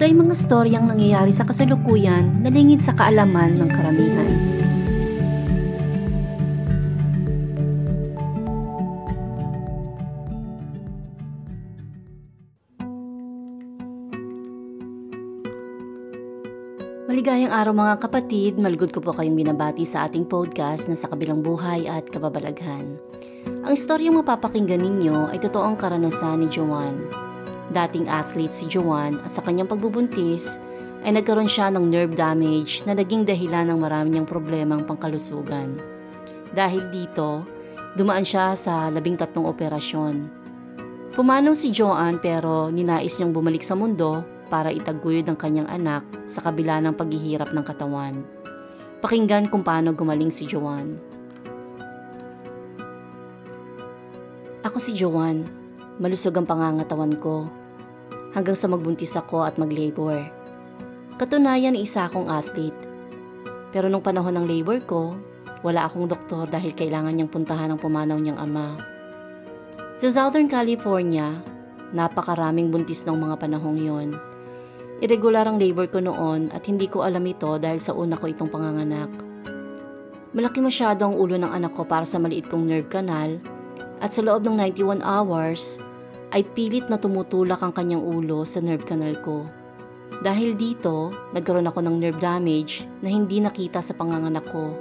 ito ay mga storyang nangyayari sa kasalukuyan na lingid sa kaalaman ng karamihan. Maligayang araw mga kapatid, malugod ko po kayong binabati sa ating podcast na sa kabilang buhay at kababalaghan. Ang istoryang mapapakinggan ninyo ay totoong karanasan ni Joanne dating athlete si Joanne at sa kanyang pagbubuntis ay nagkaroon siya ng nerve damage na naging dahilan ng marami niyang problemang pangkalusugan. Dahil dito, dumaan siya sa labing tatlong operasyon. Pumanaw si Joanne pero ninais niyang bumalik sa mundo para itaguyod ang kanyang anak sa kabila ng paghihirap ng katawan. Pakinggan kung paano gumaling si Joanne. Ako si Joanne. Malusog ang pangangatawan ko hanggang sa magbuntis ako at mag-labor. Katunayan isa akong athlete. Pero nung panahon ng labor ko, wala akong doktor dahil kailangan niyang puntahan ang pumanaw niyang ama. Sa Southern California, napakaraming buntis ng mga panahong yon. Irregular ang labor ko noon at hindi ko alam ito dahil sa una ko itong panganganak. Malaki masyado ang ulo ng anak ko para sa maliit kong nerve canal at sa loob ng 91 hours, ay pilit na tumutulak ang kanyang ulo sa nerve canal ko. Dahil dito, nagkaroon ako ng nerve damage na hindi nakita sa panganganak ko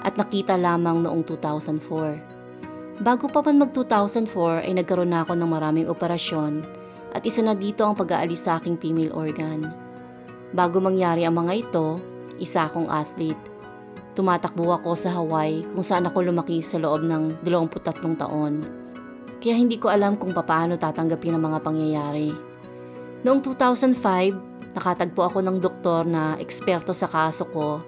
at nakita lamang noong 2004. Bago pa man mag 2004 ay nagkaroon na ako ng maraming operasyon at isa na dito ang pag-aalis sa aking female organ. Bago mangyari ang mga ito, isa akong athlete. Tumatakbo ako sa Hawaii kung saan ako lumaki sa loob ng 23 taon kaya hindi ko alam kung paano tatanggapin ang mga pangyayari. Noong 2005, nakatagpo ako ng doktor na eksperto sa kaso ko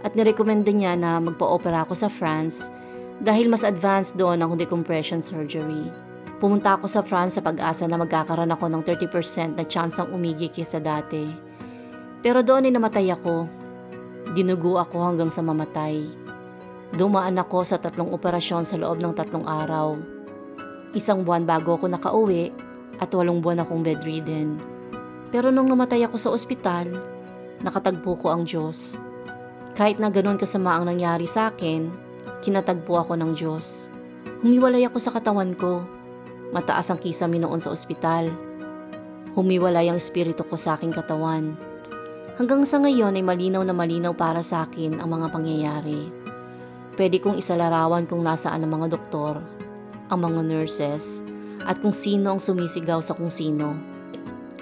at nirekomenda niya na magpa-opera ako sa France dahil mas advanced doon ang decompression surgery. Pumunta ako sa France sa pag-asa na magkakaroon ako ng 30% na chance ang umigi kaysa dati. Pero doon ay namatay ako. Dinugo ako hanggang sa mamatay. Dumaan ako sa tatlong operasyon sa loob ng tatlong araw Isang buwan bago ako nakauwi at walong buwan akong bedridden. Pero nung namatay ako sa ospital, nakatagpo ko ang Diyos. Kahit na ganun kasama ang nangyari sa akin, kinatagpo ako ng Diyos. Humiwalay ako sa katawan ko. Mataas ang kisame noon sa ospital. Humiwalay ang espiritu ko sa aking katawan. Hanggang sa ngayon ay malinaw na malinaw para sa akin ang mga pangyayari. Pwede kong isalarawan kung nasaan ang mga doktor ang mga nurses at kung sino ang sumisigaw sa kung sino.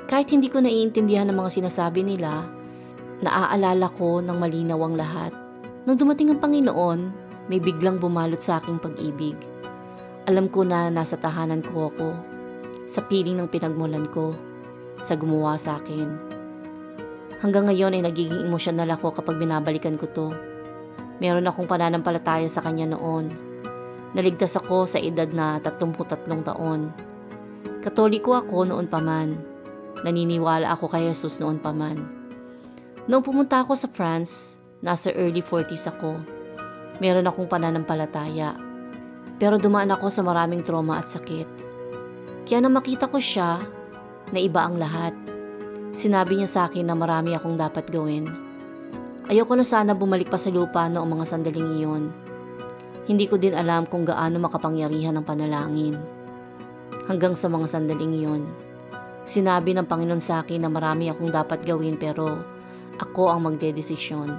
Kahit hindi ko naiintindihan ang mga sinasabi nila, naaalala ko ng malinaw ang lahat. Nung dumating ang Panginoon, may biglang bumalot sa aking pag-ibig. Alam ko na nasa tahanan ko ako, sa piling ng pinagmulan ko, sa gumawa sa akin. Hanggang ngayon ay nagiging emosyonal ako kapag binabalikan ko to. Meron akong pananampalataya sa kanya noon Naligtas ako sa edad na 33 taon. Katoliko ako noon pa man. Naniniwala ako kay Jesus noon pa man. Noong pumunta ako sa France, nasa early 40s ako. Meron akong pananampalataya. Pero dumaan ako sa maraming trauma at sakit. Kaya na makita ko siya, na iba ang lahat. Sinabi niya sa akin na marami akong dapat gawin. Ayoko na sana bumalik pa sa lupa noong mga sandaling iyon hindi ko din alam kung gaano makapangyarihan ang panalangin. Hanggang sa mga sandaling iyon, sinabi ng Panginoon sa akin na marami akong dapat gawin pero ako ang magdedesisyon.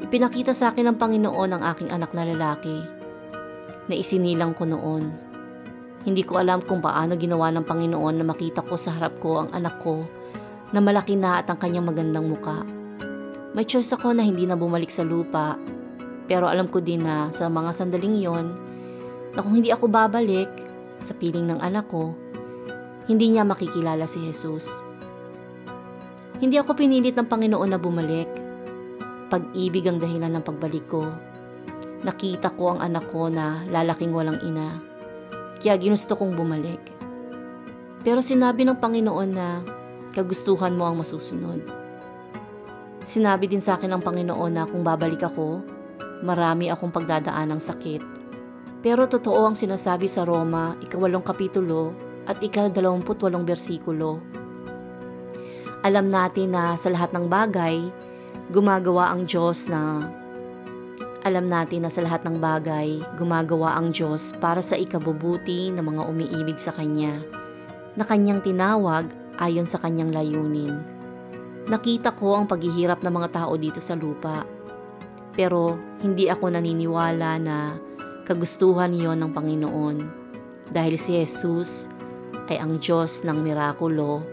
Ipinakita sa akin ng Panginoon ang aking anak na lalaki na isinilang ko noon. Hindi ko alam kung paano ginawa ng Panginoon na makita ko sa harap ko ang anak ko na malaki na at ang kanyang magandang muka. May choice ako na hindi na bumalik sa lupa pero alam ko din na sa mga sandaling yon, na kung hindi ako babalik sa piling ng anak ko, hindi niya makikilala si Jesus. Hindi ako pinilit ng Panginoon na bumalik. Pag-ibig ang dahilan ng pagbalik ko. Nakita ko ang anak ko na lalaking walang ina. Kaya ginusto kong bumalik. Pero sinabi ng Panginoon na kagustuhan mo ang masusunod. Sinabi din sa akin ng Panginoon na kung babalik ako, marami akong pagdadaan ng sakit. Pero totoo ang sinasabi sa Roma, ikawalong kapitulo at ika-dalawamput-walong bersikulo alam natin na sa lahat ng bagay, gumagawa ang Diyos na alam natin na sa lahat ng bagay, gumagawa ang Diyos para sa ikabubuti ng mga umiibig sa Kanya, na Kanyang tinawag ayon sa Kanyang layunin. Nakita ko ang paghihirap ng mga tao dito sa lupa, pero hindi ako naniniwala na kagustuhan yon ng Panginoon dahil si Jesus ay ang Diyos ng mirakulo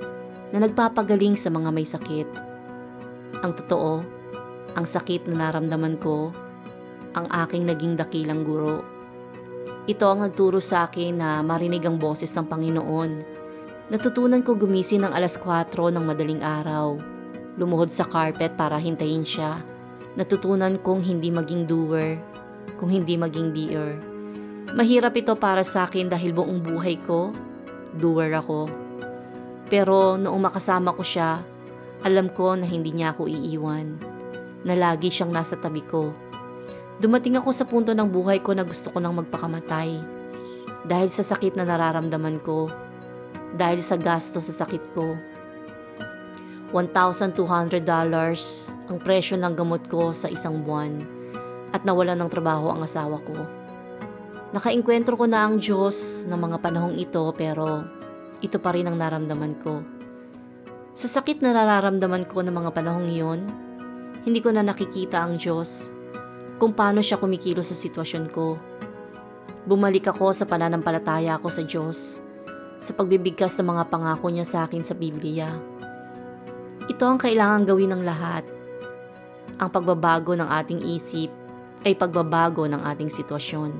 na nagpapagaling sa mga may sakit. Ang totoo, ang sakit na naramdaman ko, ang aking naging dakilang guro. Ito ang nagturo sa akin na marinig ang boses ng Panginoon. Natutunan ko gumising ng alas 4 ng madaling araw. Lumuhod sa carpet para hintayin siya. Natutunan kong hindi maging doer, kung hindi maging beer. Mahirap ito para sa akin dahil buong buhay ko, doer ako. Pero noong makasama ko siya, alam ko na hindi niya ako iiwan, na lagi siyang nasa tabi ko. Dumating ako sa punto ng buhay ko na gusto ko nang magpakamatay. Dahil sa sakit na nararamdaman ko. Dahil sa gasto sa sakit ko. $1,200 ang presyo ng gamot ko sa isang buwan at nawala ng trabaho ang asawa ko. Nakainkwentro ko na ang Diyos ng mga panahong ito pero ito pa rin ang naramdaman ko. Sa sakit na nararamdaman ko ng mga panahong iyon, hindi ko na nakikita ang Diyos kung paano siya kumikilo sa sitwasyon ko. Bumalik ako sa pananampalataya ko sa Diyos, sa pagbibigkas ng mga pangako niya sa akin sa Biblia. Ito ang kailangan gawin ng lahat. Ang pagbabago ng ating isip ay pagbabago ng ating sitwasyon.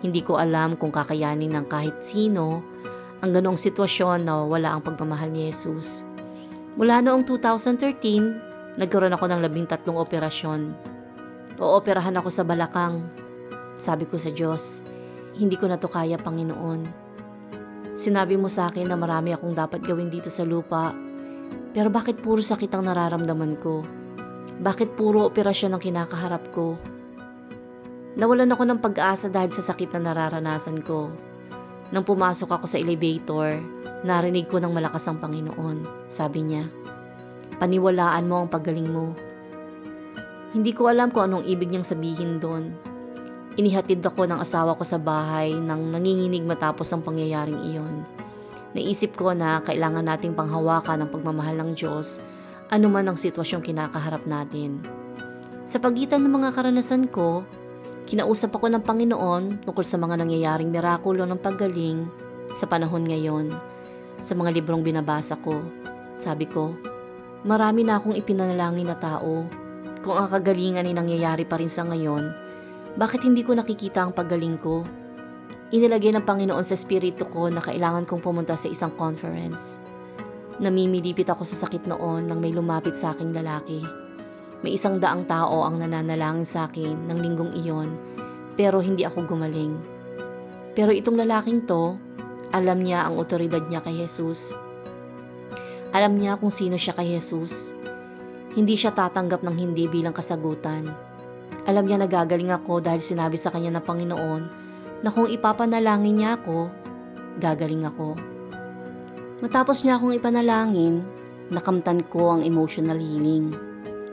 Hindi ko alam kung kakayanin ng kahit sino ang ganong sitwasyon na wala ang pagmamahal ni Jesus. Mula noong 2013, nagkaroon ako ng labing tatlong operasyon. Ooperahan ako sa balakang. Sabi ko sa Diyos, hindi ko na to kaya Panginoon. Sinabi mo sa akin na marami akong dapat gawin dito sa lupa, pero bakit puro sakit ang nararamdaman ko? Bakit puro operasyon ang kinakaharap ko? Nawalan ako ng pag-asa dahil sa sakit na nararanasan ko. Nang pumasok ako sa elevator, narinig ko ng malakas ang Panginoon. Sabi niya, paniwalaan mo ang paggaling mo. Hindi ko alam kung anong ibig niyang sabihin doon. Inihatid ako ng asawa ko sa bahay nang nanginginig matapos ang pangyayaring iyon. Naisip ko na kailangan nating panghawakan ang pagmamahal ng Diyos anuman ang sitwasyong kinakaharap natin. Sa pagitan ng mga karanasan ko, Kinausap ako ng Panginoon tungkol sa mga nangyayaring mirakulo ng paggaling sa panahon ngayon, sa mga librong binabasa ko. Sabi ko, marami na akong ipinanalangin na tao. Kung ang kagalingan ay nangyayari pa rin sa ngayon, bakit hindi ko nakikita ang paggaling ko? Inilagay ng Panginoon sa espiritu ko na kailangan kong pumunta sa isang conference. Namimilipit ako sa sakit noon nang may lumapit sa aking lalaki. May isang daang tao ang nananalangin sa akin ng linggong iyon, pero hindi ako gumaling. Pero itong lalaking to, alam niya ang otoridad niya kay Jesus. Alam niya kung sino siya kay Jesus. Hindi siya tatanggap ng hindi bilang kasagutan. Alam niya nagagaling ako dahil sinabi sa kanya ng Panginoon na kung ipapanalangin niya ako, gagaling ako. Matapos niya akong ipanalangin, nakamtan ko ang emotional healing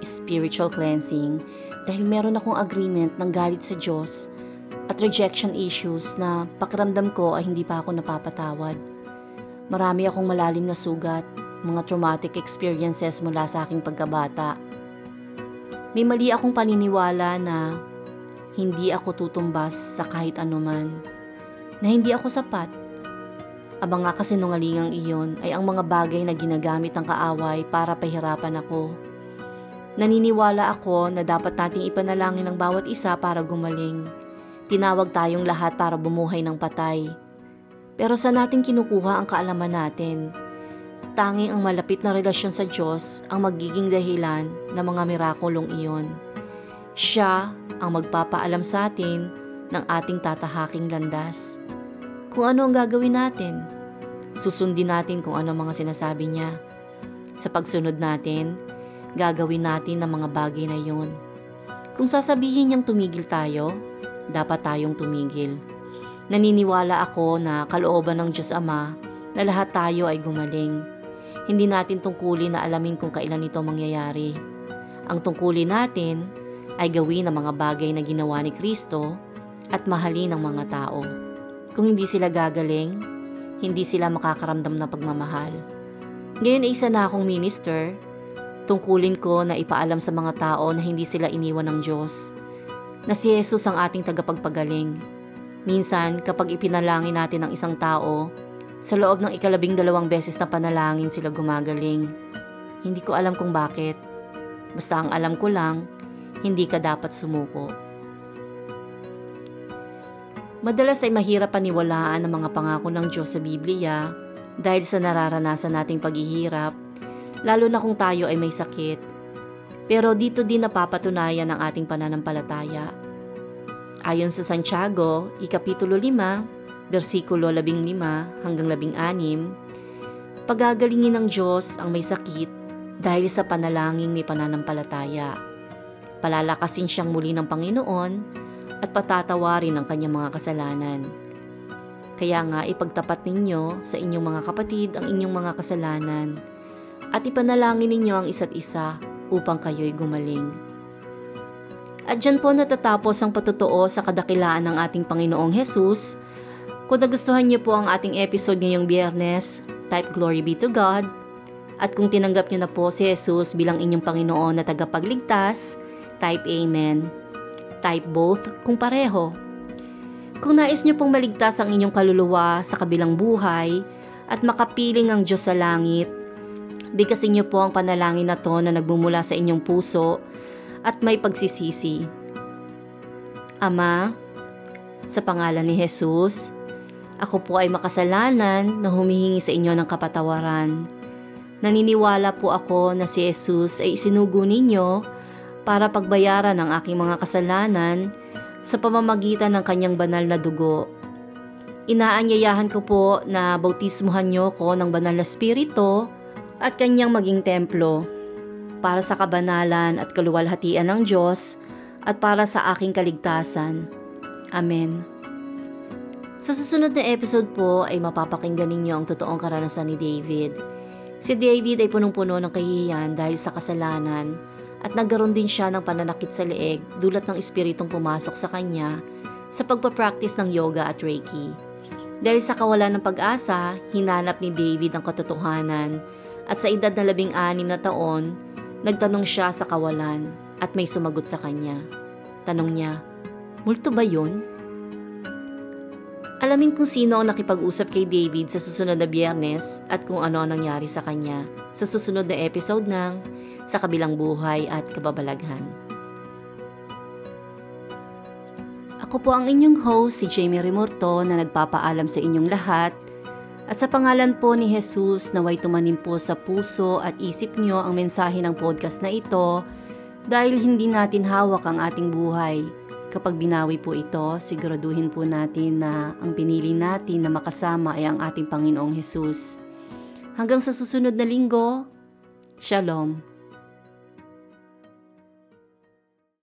spiritual cleansing dahil meron akong agreement ng galit sa Diyos at rejection issues na pakiramdam ko ay hindi pa ako napapatawad. Marami akong malalim na sugat, mga traumatic experiences mula sa aking pagkabata. May mali akong paniniwala na hindi ako tutumbas sa kahit anuman, na hindi ako sapat. Abang nga kasinungalingang iyon ay ang mga bagay na ginagamit ng kaaway para pahirapan ako Naniniwala ako na dapat nating ipanalangin ang bawat isa para gumaling. Tinawag tayong lahat para bumuhay ng patay. Pero sa natin kinukuha ang kaalaman natin? tanging ang malapit na relasyon sa Diyos ang magiging dahilan ng mga mirakulong iyon. Siya ang magpapaalam sa atin ng ating tatahaking landas. Kung ano ang gagawin natin, susundin natin kung ano mga sinasabi niya. Sa pagsunod natin, gagawin natin ang mga bagay na iyon. Kung sasabihin niyang tumigil tayo, dapat tayong tumigil. Naniniwala ako na kalooban ng Diyos Ama na lahat tayo ay gumaling. Hindi natin tungkulin na alamin kung kailan ito mangyayari. Ang tungkulin natin ay gawin ang mga bagay na ginawa ni Kristo at mahalin ang mga tao. Kung hindi sila gagaling, hindi sila makakaramdam ng pagmamahal. Ngayon ay isa na akong minister, tungkulin ko na ipaalam sa mga tao na hindi sila iniwan ng Diyos, na si Jesus ang ating tagapagpagaling Minsan, kapag ipinalangin natin ang isang tao, sa loob ng ikalabing dalawang beses na panalangin sila gumagaling. Hindi ko alam kung bakit. Basta ang alam ko lang, hindi ka dapat sumuko. Madalas ay mahirap paniwalaan ang mga pangako ng Diyos sa Biblia dahil sa nararanasan nating paghihirap, lalo na kung tayo ay may sakit. Pero dito din napapatunayan ang ating pananampalataya Ayon sa Santiago, ikapitulo 5, versikulo 15 hanggang 16, pagagalingin ng Diyos ang may sakit dahil sa panalangin may pananampalataya. Palalakasin siyang muli ng Panginoon at patatawarin ang kanyang mga kasalanan. Kaya nga ipagtapat ninyo sa inyong mga kapatid ang inyong mga kasalanan at ipanalangin ninyo ang isa't isa upang kayo'y gumaling. At dyan po natatapos ang patutuo sa kadakilaan ng ating Panginoong Hesus. Kung nagustuhan niyo po ang ating episode ngayong biyernes, type Glory be to God. At kung tinanggap niyo na po si Jesus bilang inyong Panginoon na tagapagligtas, type Amen. Type both kung pareho. Kung nais niyo pong maligtas ang inyong kaluluwa sa kabilang buhay at makapiling ang Diyos sa langit, bigkasin niyo po ang panalangin na to na nagmumula sa inyong puso at may pagsisisi. Ama, sa pangalan ni Jesus, ako po ay makasalanan na humihingi sa inyo ng kapatawaran. Naniniwala po ako na si Jesus ay isinugo ninyo para pagbayaran ang aking mga kasalanan sa pamamagitan ng kanyang banal na dugo. Inaanyayahan ko po na bautismuhan niyo ko ng banal na spirito at kanyang maging templo para sa kabanalan at kaluwalhatian ng Diyos at para sa aking kaligtasan. Amen. Sa susunod na episode po ay mapapakinggan ninyo ang totoong karanasan ni David. Si David ay punong-puno ng kahihiyan dahil sa kasalanan at nagkaroon din siya ng pananakit sa leeg dulot ng espiritong pumasok sa kanya sa pagpapractice ng yoga at reiki. Dahil sa kawalan ng pag-asa, hinanap ni David ang katotohanan at sa edad na labing anim na taon, Nagtanong siya sa kawalan at may sumagot sa kanya. Tanong niya, Multo ba yun? Alamin kung sino ang nakipag-usap kay David sa susunod na biyernes at kung ano ang nangyari sa kanya sa susunod na episode ng Sa Kabilang Buhay at Kababalaghan. Ako po ang inyong host, si Jamie Rimorto na nagpapaalam sa inyong lahat at sa pangalan po ni Jesus, naway tumanim po sa puso at isip nyo ang mensahe ng podcast na ito dahil hindi natin hawak ang ating buhay. Kapag binawi po ito, siguraduhin po natin na ang pinili natin na makasama ay ang ating Panginoong Jesus. Hanggang sa susunod na linggo, Shalom.